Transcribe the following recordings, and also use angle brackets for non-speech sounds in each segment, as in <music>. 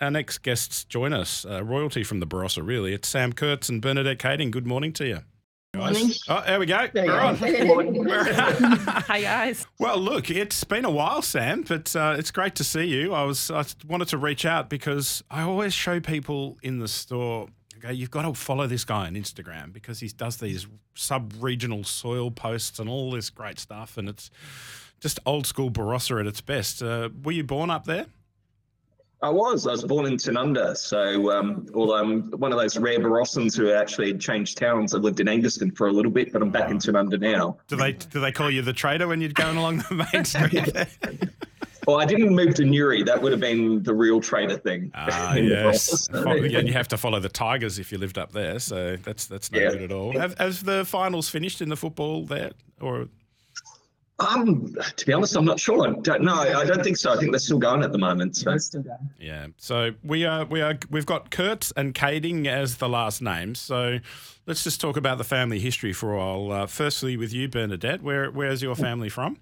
our next guests join us, uh, royalty from the Barossa, really. It's Sam Kurtz and Bernadette Kaeding. Good morning to you. Morning. Oh, there we go. There <laughs> We're on. <laughs> Hi guys. Well, look, it's been a while, Sam, but uh, it's great to see you. I was I wanted to reach out because I always show people in the store. Okay, you've got to follow this guy on Instagram because he does these sub-regional soil posts and all this great stuff, and it's just old school Barossa at its best. Uh, were you born up there? I was. I was born in Tanunda. So, um, although I'm one of those rare Barossans who actually changed towns, I lived in Angaston for a little bit, but I'm back in Tanunda now. Do they do they call you the trader when you're going along the main street? <laughs> Well, I didn't move to Nuri. That would have been the real trader thing. Ah, <laughs> yes. And you have to follow the Tigers if you lived up there, so that's that's no Yeah. good at all. Have, has the finals finished in the football there, or Um, to be honest, I'm not sure. I don't, no, I don't think so. I think they're still going at the moment. So. yeah? So we are we are we've got Kurtz and Kaeding as the last names. So let's just talk about the family history for a while. Uh, firstly, with you, Bernadette, where where's your family from?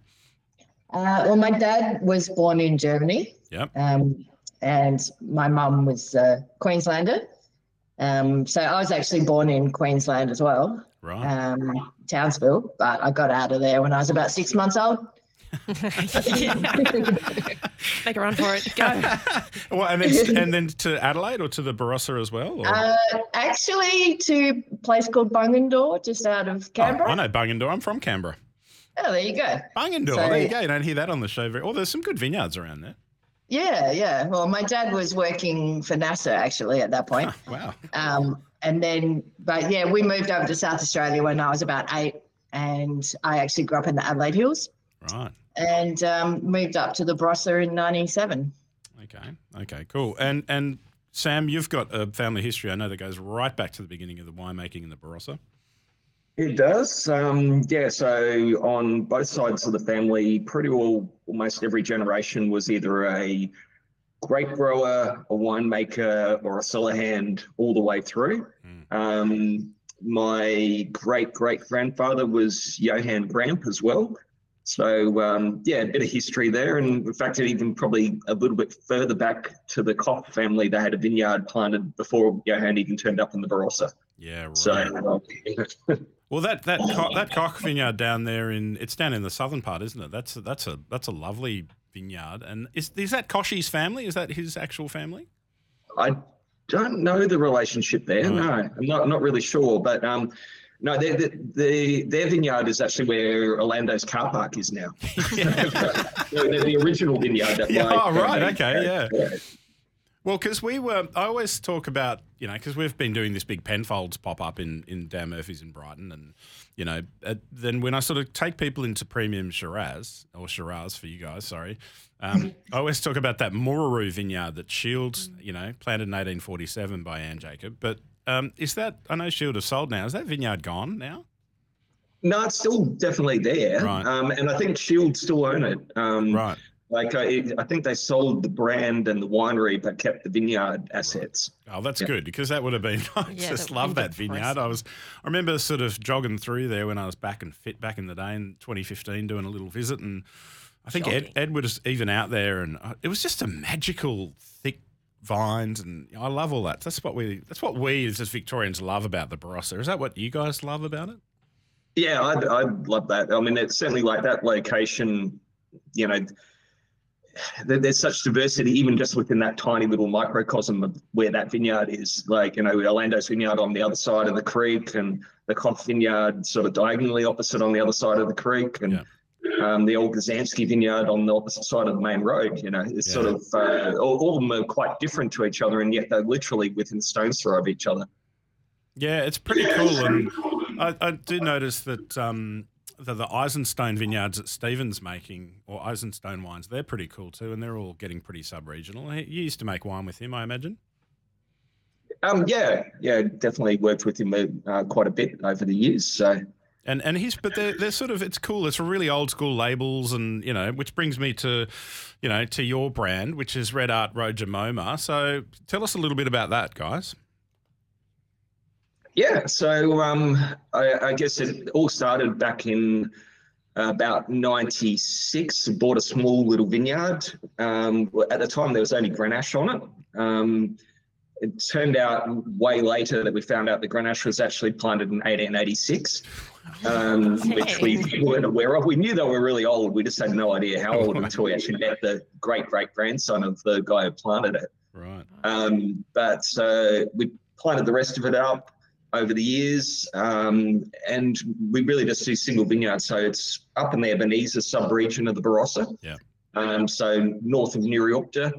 Uh, well, my dad was born in Germany, Yep. um, and my mum was a Queenslander. Um, so I was actually born in Queensland as well, Right. um, Townsville, but I got out of there when I was about six months old. <laughs> Make a run for it. Go. <laughs> well, and then and then to Adelaide or to the Barossa as well. Or? Uh, actually, to a place called Bungendore, just out of Oh, Canberra. I know Bungendore. I'm from Canberra. Oh, there you go. Bungendore. So- there you go. You don't hear that on the show very. Oh, there's some good vineyards around there. Yeah, yeah. Well, my dad was working for NASA actually at that point. <laughs> Wow. Um, and then, but yeah, we moved over to South Australia when I was about eight, and I actually grew up in the Adelaide Hills Right. and um, moved up to the Barossa in '97. Okay. Okay. Cool. And and Sam, you've got a family history. I know that goes right back to the beginning of the winemaking in the Barossa. It does. Um, yeah, so on both sides of the family, pretty well almost every generation was either a grape grower, a winemaker, or a cellar hand all the way through. Mm. Um, my great great grandfather was Johann Gramp as well. So um, yeah, a bit of history there, and in fact, even probably a little bit further back to the Koch family, they had a vineyard planted before Johann even turned up in the Barossa. Yeah. Right. So uh, <laughs> well, that that co- that Koch vineyard down there in it's down in the southern part, isn't it? That's that's a that's a lovely vineyard. And is is that Kochie's family? Is that his actual family? I don't know the relationship there. Right. No, I'm not not really sure. But um, no, the, the, the their vineyard is actually where Orlando's car park is now. <laughs> <laughs> the, the original vineyard. That Yeah, oh, right, okay, had. yeah. Well, because we were, I always talk about, you know, because we've been doing this big Penfolds pop up in in Dan Murphy's in Brighton, and you know, uh, then when I sort of take people into premium Shiraz or Shiraz for you guys, sorry, um, <laughs> I always talk about that Moorooroo vineyard that Shields, you know, planted in 1847 by Anne Jacob. But um, is that? I know Shield have sold now. Is that vineyard gone now? No, it's still definitely there. Right. Um, and I think Shield still own it. Um, Right. Like I, I think they sold the brand and the winery, but kept the vineyard assets. Oh, that's Yeah. good because that would have been. <laughs> I Yeah, just love that vineyard. impressive. I was, I remember sort of jogging through there when I was back and fit back in the day in 2015, doing a little visit, and I think Ed, Shocking. Ed was even out there, and uh, it was just a magical thick vines, and I love all that. That's what we, that's what we as Victorians love about the Barossa. Is that what you guys love about it? Yeah, I'd, I'd love that. I mean, it's certainly like that location, you know, there, there's such diversity, even just within that tiny little microcosm of where that vineyard is. Like, you know, Orlando's vineyard on the other side of the creek and the Koch vineyard sort of diagonally opposite on the other side of the creek. And um, the old Gazanski vineyard on the opposite side of the main road, you know, it's sort of, uh, all, all of them are quite different to each other, and yet they're literally within stone's throw of each other. Yeah, it's pretty cool, and I, I do notice that um, the, the Eisenstone vineyards that Stephen's making, or Eisenstone wines, they're pretty cool too, and they're all getting pretty sub-regional. You used to make wine with him, I imagine. Um, yeah, yeah, definitely worked with him uh, quite a bit over the years. So, And and he's but they're they're sort of it's cool. It's really old school labels, and you know, which brings me to, you know, to your brand, which is Red Art Rojomoma. So tell us a little bit about that, guys. Yeah, so um, I, I guess it all started back in about 96, bought a small little vineyard. Um, at the time, there was only Grenache on it. Um, it turned out way later that we found out that Grenache was actually planted in 1886, um, which we <laughs> weren't aware of. We knew they were really old. We just had no idea how old until we actually met the great great grandson of the guy who planted it. Right. Um, but uh, we planted the rest of it up over the years, um, and we really just do single vineyards. So it's up in the Ebenezer sub-region of the Barossa. Yeah. Um, so north of Nuriootpa.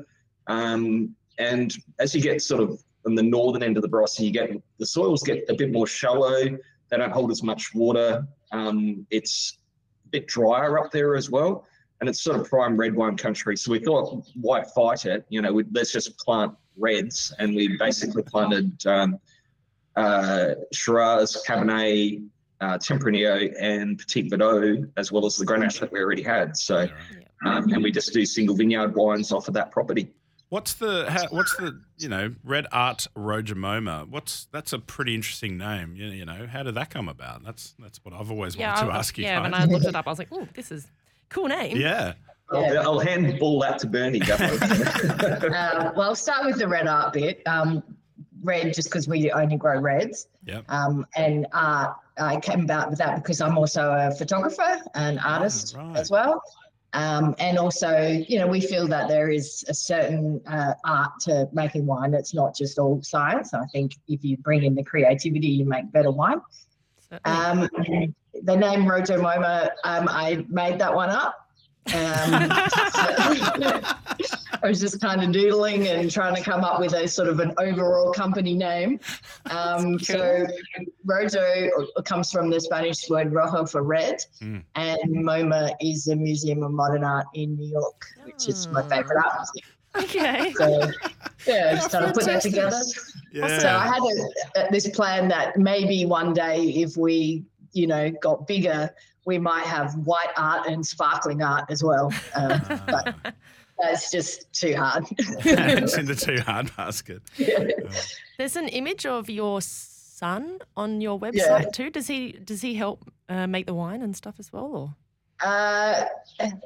Um, and as you get sort of on the northern end of the Barossa, you get the soils get a bit more shallow. They don't hold as much water. Um, it's a bit drier up there as well, and it's sort of prime red wine country. So we thought, why fight it? You know, we, let's just plant reds, and we basically planted um, uh, Shiraz, Cabernet, uh, Tempranillo, and Petit Verdot, as well as the Grenache that we already had. So, um, and we just do single vineyard wines off of that property. What's the how, what's the you know Red Art Rojomoma? What's that's a pretty interesting name. You, you know how did that come about? That's that's what I've always Yeah, wanted to I- ask you yeah. When. I looked <laughs> it up, I was like, "Oh, this is cool name." yeah, Yeah. I'll, I'll handball that to Bernie. definitely. Um, <laughs> well, I'll start with the red art bit. Um, red, just because we only grow reds. Yep. Um, and art, I came about with that because I'm also a photographer and artist right. as well. Um, and also, you know, we feel that there is a certain uh, art to making wine. It's not just all science. I think if you bring in the creativity, you make better wine. Certainly. Um, the name Rojomoma, um, I made that one up. <laughs> <laughs> I was just kind of doodling and trying to come up with a sort of an overall company name. Um, so Rojo comes from the Spanish word rojo for red, Mm. and MoMA is the Museum of Modern Art in New York, which is my favorite art museum. okay. <laughs> So yeah, I just trying to put that together. yeah. So I had a, a- this plan that maybe one day, if we, you know, got bigger, we might have white art and sparkling art as well. Um, but Ah, that's just too hard. <laughs> it's in the too hard basket. There's an image of your son on your website Yeah. too. Does he does he help uh, make the wine and stuff as well? Or Uh,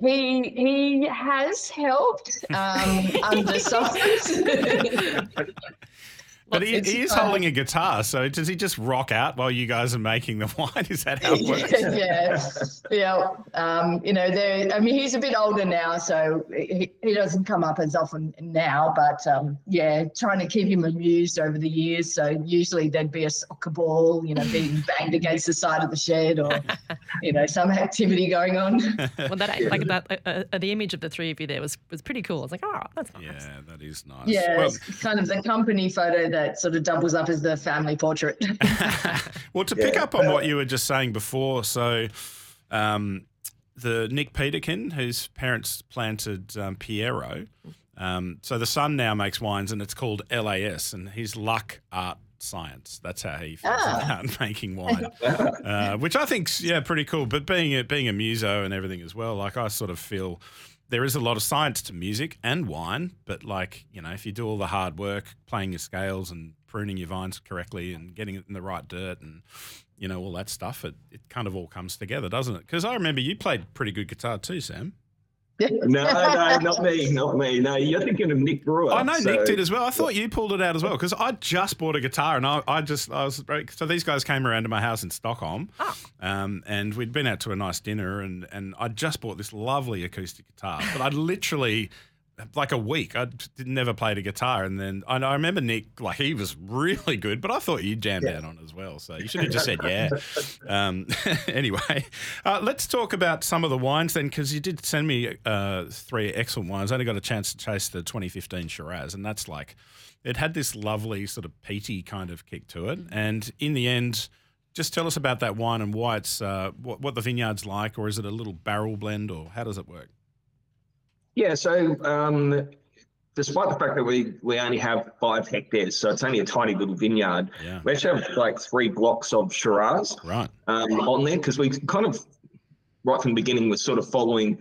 he he has helped um, <laughs> under substance. <laughs> But he, he is holding a guitar, so does he just rock out while you guys are making the <laughs> wine? Is that how it works? <laughs> yeah, yeah. Um, you know, there. I mean, he's a bit older now, so he, he doesn't come up as often now. But um, yeah, trying to keep him amused over the years. So usually there'd be a soccer ball, you know, being <laughs> banged against the side of the shed, or you know, some activity going on. well, that like that uh, uh, the image of the three of you there was was pretty cool. I was like, oh, that's nice. Yeah, that is nice. Yeah, Well, it's kind of the company photo that sort of doubles up as the family portrait. <laughs> <laughs> well, to pick Yeah. up on what you were just saying before, so um, the Nick Peterkin, whose parents planted um, Pierro, um, so the son now makes wines, and it's called LAS, and he's luck art science. That's how he feels Ah. <laughs> about making wine, uh, which I think's yeah pretty cool. But being a, being a muso and everything as well, like I sort of feel. There is a lot of science to music and wine, but like, you know, if you do all the hard work, playing your scales and pruning your vines correctly and getting it in the right dirt and, you know, all that stuff, it, it kind of all comes together, doesn't it? Because I remember you played pretty good guitar too, Sam. <laughs> no, no, not me, not me. No, you're thinking of Nick Brewer. I know so- Nick did as well. I thought you pulled it out as well because I just bought a guitar and I, I just I was so these guys came around to my house in Stockholm, Oh. um, and we'd been out to a nice dinner and and I just bought this lovely acoustic guitar, but I'd literally. Like a week, I never played a guitar, and then I, I remember Nick, like he was really good, but I thought you jammed out on as well. So you should have just said yeah. <laughs> Um, <laughs> anyway, uh, let's talk about some of the wines then, because you did send me uh, three excellent wines. I only got a chance to taste the 2015 Shiraz, and that's like, it had this lovely sort of peaty kind of kick to it. And in the end, just tell us about that wine and why it's uh, what, what the vineyard's like, or is it a little barrel blend, or how does it work? Yeah, so um, despite the fact that we we only have five hectares, so it's only a tiny little vineyard, Yeah, we actually have like three blocks of Shiraz right. um, on there because we kind of right from the beginning was sort of following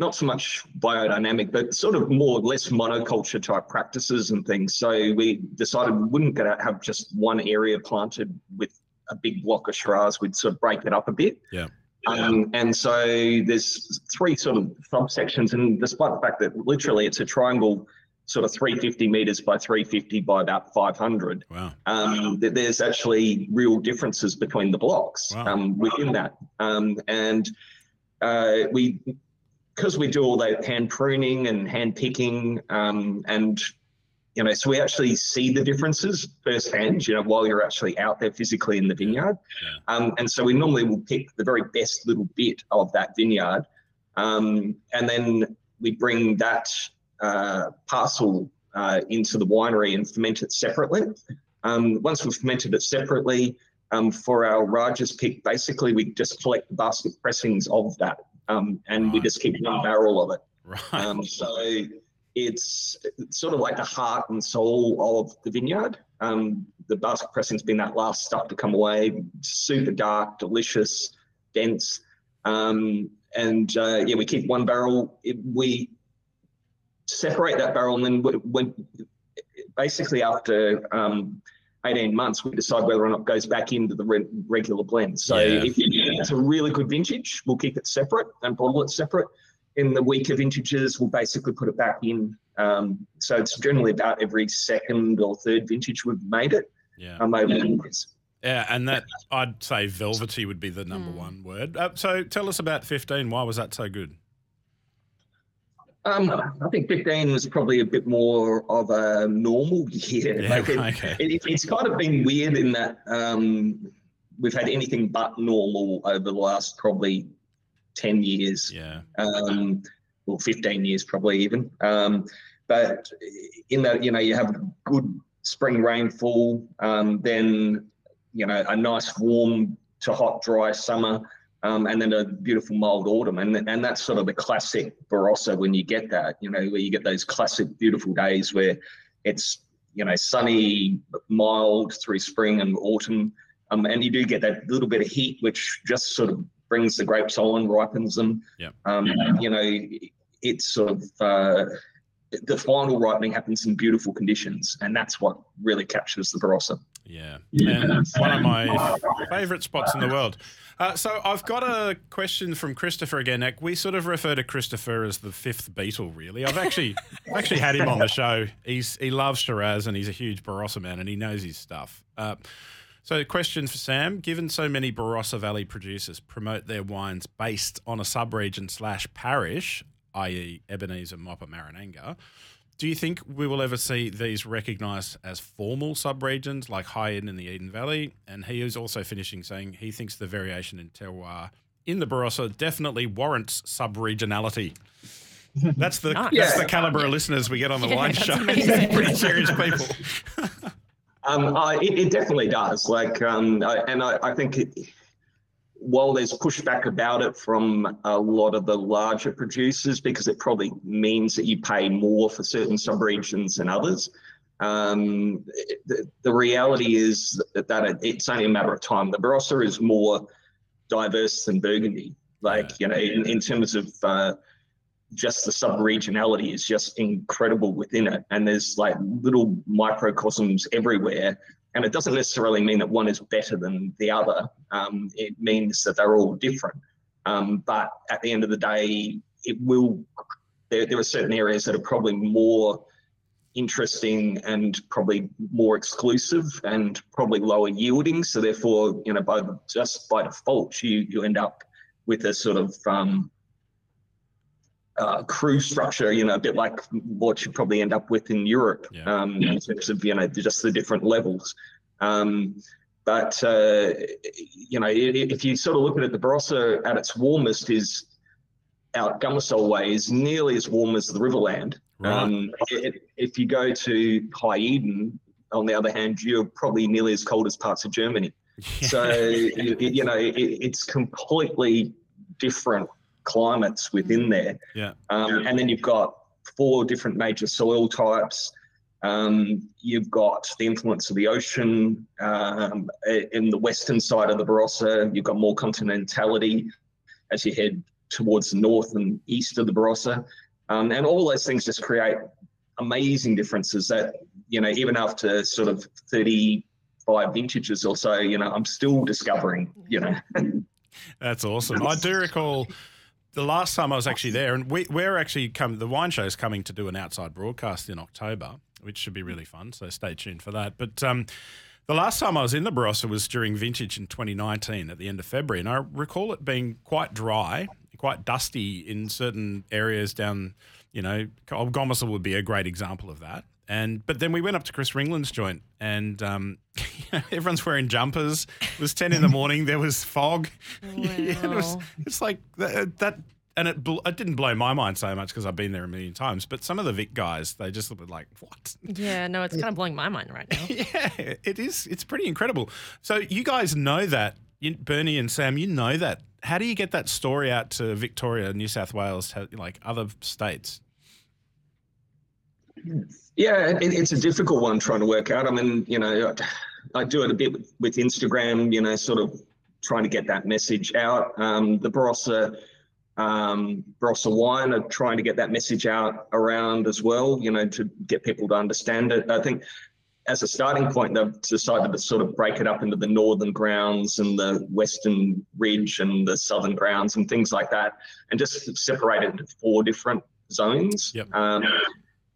not so much biodynamic, but sort of more or less monoculture type practices and things. So we decided we wouldn't gonna have just one area planted with a big block of Shiraz. We'd sort of break it up a bit. Yeah. Um, and so there's three sort of subsections, and despite the fact that literally it's a triangle, sort of 350 meters by 350 by about 500, Wow. um, there's actually real differences between the blocks Wow. um, within that. Um, and uh, we, because we do all that hand pruning and hand picking, um, and you know, so we actually see the differences firsthand. You know, while you're actually out there physically in the vineyard, Yeah. um, and so we normally will pick the very best little bit of that vineyard, um, and then we bring that uh, parcel uh, into the winery and ferment it separately. Um, once we've fermented it separately, um, for our Rajas pick, basically we just collect the basket pressings of that, um, and we just keep one barrel of it. Right. Um, so it's, it's sort of like the heart and soul of the vineyard. Um, the basket pressing's been that last stuff to come away, super dark, delicious, dense. Um, and uh, yeah, we keep one barrel. It, we separate that barrel, and then when, basically after um, 18 months, we decide whether or not it goes back into the re- regular blend. So Yeah. if it's a really good vintage, we'll keep it separate and bottle it separate. In the weaker vintages, we'll basically put it back in. Um, so it's generally about every second or third vintage we've made it yeah. um, over the years. Yeah, and that I'd say velvety would be the number Hmm. one word. Uh, so tell us about 15. Why was that so good? Um, I think 15 was probably a bit more of a normal <laughs> year. Yeah, Like it- okay. it, it's kind of been weird in that um, we've had anything but normal over the last probably 10 years, Yeah. um, or 15 years probably even. Um, but in that, you know, you have good spring rainfall, um, then, you know, a nice warm to hot, dry summer. Um, and then a beautiful mild autumn, and and that's sort of the classic Barossa when you get that, you know, where you get those classic beautiful days where it's you know sunny, mild through spring and autumn, um, and you do get that little bit of heat, which just sort of brings the grapes on, ripens them. Yep. Um, you know, it's sort of uh, the final ripening happens in beautiful conditions, and that's what really captures the Barossa. Yeah. And one of my favourite spots in the world. Uh, so I've got a question from Christopher again. Nick. We sort of refer to Christopher as the fifth Beatle, really. I've actually actually had him on the show. He's he loves Shiraz and he's a huge Barossa man and he knows his stuff. Uh, so, question for Sam: Given so many Barossa Valley producers promote their wines based on a sub-region slash parish, i.e., Ebenezer, Moppa, Marananga, do you think we will ever see these recognised as formal subregions like High Eden in the Eden Valley? And he is also finishing saying he thinks the variation in terroir in the Barossa definitely warrants sub-regionality. That's the <laughs> Nice. that's Yeah. the caliber of listeners we get on the <laughs> Yeah, wine that's show. <laughs> Pretty serious people. Um, I, it, it definitely does. Like, um, I, and I, I think it, while there's pushback about it from a lot of the larger producers, because it probably means that you pay more for certain subregions than others. Um, the, the reality is that, it, it's only a matter of time. The Barossa is more diverse than Burgundy. Like, you know, in, in terms of uh, just the sub-regionality is just incredible within it. And there's like little microcosms everywhere. And it doesn't necessarily mean that one is better than the other. Um, it means that they're all different. Um, but at the end of the day it will there, there are certain areas that are probably more interesting and probably more exclusive and probably lower yielding. So therefore you know by just by default you you end up with a sort of um, uh, cru structure, you know, a bit like what you probably end up with in Europe Yeah. um, in terms of, you know, just the different levels. Um, but, uh, you know, if you sort of look at it, the Barossa at its warmest is out Gomersal way is nearly as warm as the Riverland. Right. Um, i- if you go to High Eden, on the other hand, you're probably nearly as cold as parts of Germany. <laughs> So, you, you know, it, it's completely different climates within there. Yeah. Um, and then you've got four different major soil types. Um, you've got the influence of the ocean um, in the western side of the Barossa. You've got more continentality as you head towards the north and east of the Barossa. Um, and all those things just create amazing differences that, you know, even after sort of 35 vintages or so, you know, I'm still discovering, you know. <laughs> That's awesome. <laughs> I do recall the last time I was actually there, and we, we're actually come. The wine show is coming to do an outside broadcast in October, which should be really fun. So stay tuned for that. But um, the last time I was in the Barossa was during vintage in 2019 at the end of February, and I recall it being quite dry, quite dusty in certain areas down. You know, Old would be a great example of that. And but then we went up to Chris Ringland's joint, and um, <laughs> everyone's wearing jumpers. It was ten in the morning. There was fog. <laughs> Yeah, it was, it's like that, that and it bl- it didn't blow my mind so much because I've been there a million times. But some of the Vic guys, they just look like what? Yeah, no, it's <laughs> kind of blowing my mind right now. yeah, it is. It's pretty incredible. So you guys know that, you, Bernie and Sam, you know that. How do you get that story out to Victoria, New South Wales, to, like other states? Yeah, it, it's a difficult one trying to work out. I mean, you know, I, I do it a bit with, with Instagram, you know, sort of trying to get that message out. Um, the Barossa, um, Barossa wine are trying to get that message out around as well, you know, to get people to understand it. I think as a starting point, they've decided to sort of break it up into the northern grounds and the western ridge and the southern grounds and things like that, and just separate it into four different zones. Yep. Um,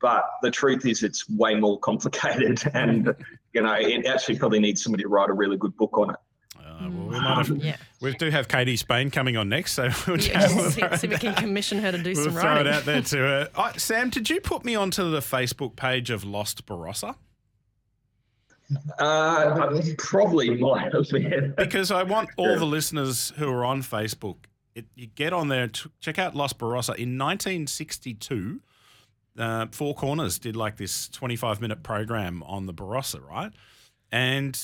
but the truth is, it's way more complicated, <laughs> and you know, it actually probably needs somebody to write a really good book on it. Uh, well, we might have. Yeah. We do have Katie Spain coming on next, so we'll, Yeah, see, see if we can commission her to do we'll some throw it out there to her. Uh, <laughs> Sam, did you put me onto the Facebook page of Lost Barossa? Uh, probably <laughs> might have been. Because I want all the listeners who are on Facebook, it, you get on there t- check out Lost Barossa. In 1962, uh, Four Corners did like this 25 minute program on the Barossa, right? And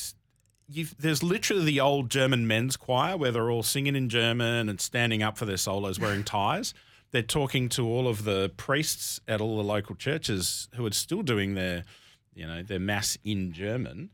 you've, there's literally the old German men's choir where they're all singing in German and standing up for their solos wearing <laughs> ties. They're talking to all of the priests at all the local churches who are still doing their, you know, their mass in German.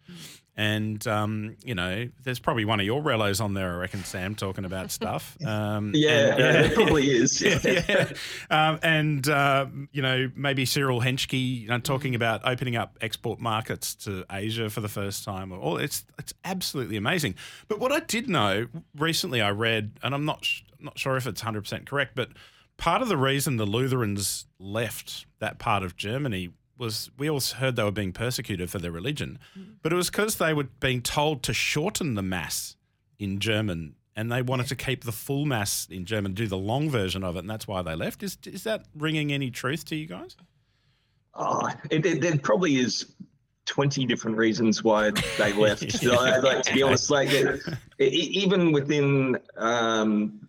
And um, you know, there's probably one of your relos on there, I reckon, Sam, talking about stuff. <laughs> Um, Yeah, and, yeah, uh, it probably is. <laughs> yeah. Um, and uh, you know maybe Cyril Henschke you know, talking about opening up export markets to Asia for the first time. Or it's it's absolutely amazing. But what I did know recently, I read, and I'm not sh- not sure if it's 100 percent correct, but part of the reason the Lutherans left that part of Germany was we always heard they were being persecuted for their religion, but it was because they were being told to shorten the mass in German, and they wanted to keep the full mass in German, do the long version of it, and that's why they left. Is is that ringing any truth to you guys? Oh, it, it, there probably is 20 different reasons why they <laughs> left. like, like, to be honest, like it, even within, um,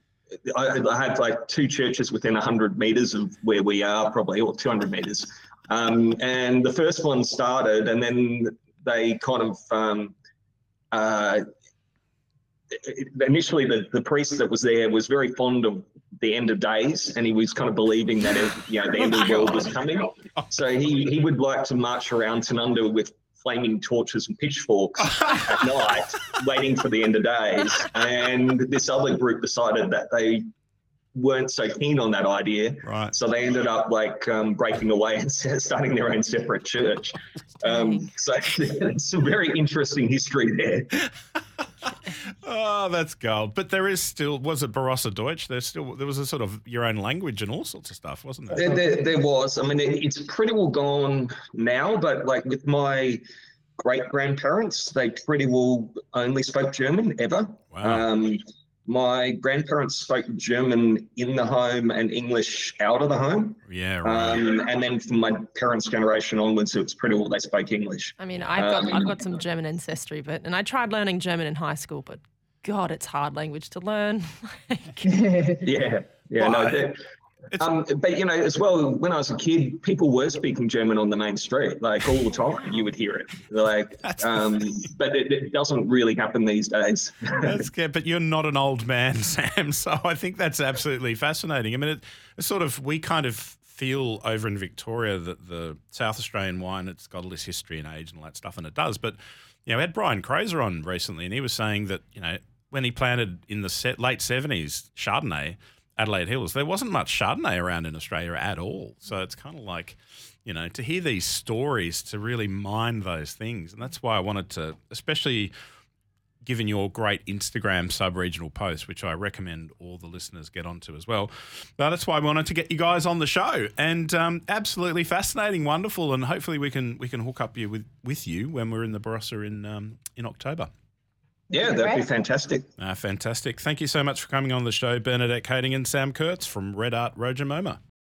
I, I had like two churches within 100 meters of where we are, probably, or 200 meters. Um, and the first one started, and then they kind of, um, uh, initially the, the priest that was there was very fond of the end of days and he was kind of believing that it, you know the end of the world was coming so he, he would like to march around Tanunda with flaming torches and pitchforks at <laughs> night, waiting for the end of days. And this other group decided that they weren't so keen on that idea. Right. So they ended up like um, breaking away and <laughs> starting their own separate church. <laughs> Um, so <laughs> it's a very interesting history there. Oh, that's gold. But there is still was it Barossa Deutsch? There's still there was a sort of your own language and all sorts of stuff, wasn't there? There, there, there was. I mean, it, it's pretty well gone now, but like with my great grandparents, they pretty well only spoke German ever. Wow. Um, my grandparents spoke German in the home and English out of the home. yeah, right. Um, and then from my parents' generation onwards, it was pretty well they spoke English. I mean, I've got Um, I've got some German ancestry, but and I tried learning German in high school, but God, it's hard language to learn. <laughs> Like, <laughs> Yeah, yeah, Well, no. I- they- It's- um, but you know, as well, when I was a kid, people were speaking German on the main street, like all the time. You would hear it, like. <laughs> Um, but it, it doesn't really happen these days. <laughs> That's good, but you're not an old man, <laughs> Sam. So I think that's absolutely fascinating. I mean, it, it's sort of we kind of feel over in Victoria that the South Australian wine it's got all this history and age and all that stuff, and it does. But you know, we had Brian Croser on recently, and he was saying that you know when he planted in the set, late seventies Chardonnay, Adelaide Hills, there wasn't much Chardonnay around in Australia at all. So it's kind of like you know to hear these stories to really mine those things, and that's why I wanted to, especially given your great Instagram sub regional post, which I recommend all the listeners get onto as well. But that's why I wanted to get you guys on the show, and um, absolutely fascinating, wonderful, and hopefully we can we can hook up you with with you when we're in the Barossa in um, in October. Yeah, that'd be fantastic. Uh, fantastic. Thank you so much for coming on the show, Bernadette Kaeding and Sam Kurtz from Red Art Rojomoma.